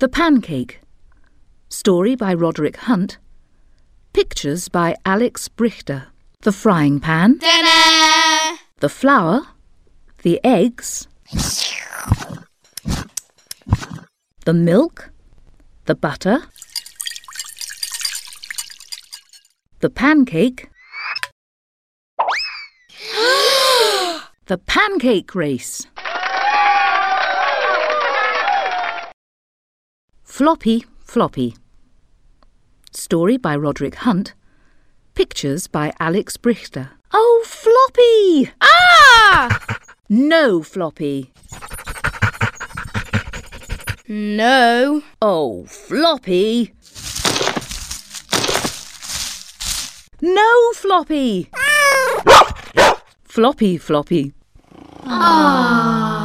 The Pancake. Story by Roderick Hunt. Pictures by Alex Brychta. The Frying Pan. Ta-da! The Flour. The Eggs. The Milk. The Butter. The Pancake. the Pancake Race. Floppy Floppy. Story by Roderick Hunt. Pictures by Alex Brychta. Oh, Floppy! Ah! No, Floppy. No. Oh, Floppy. No, Floppy. Floppy, Floppy. Ah.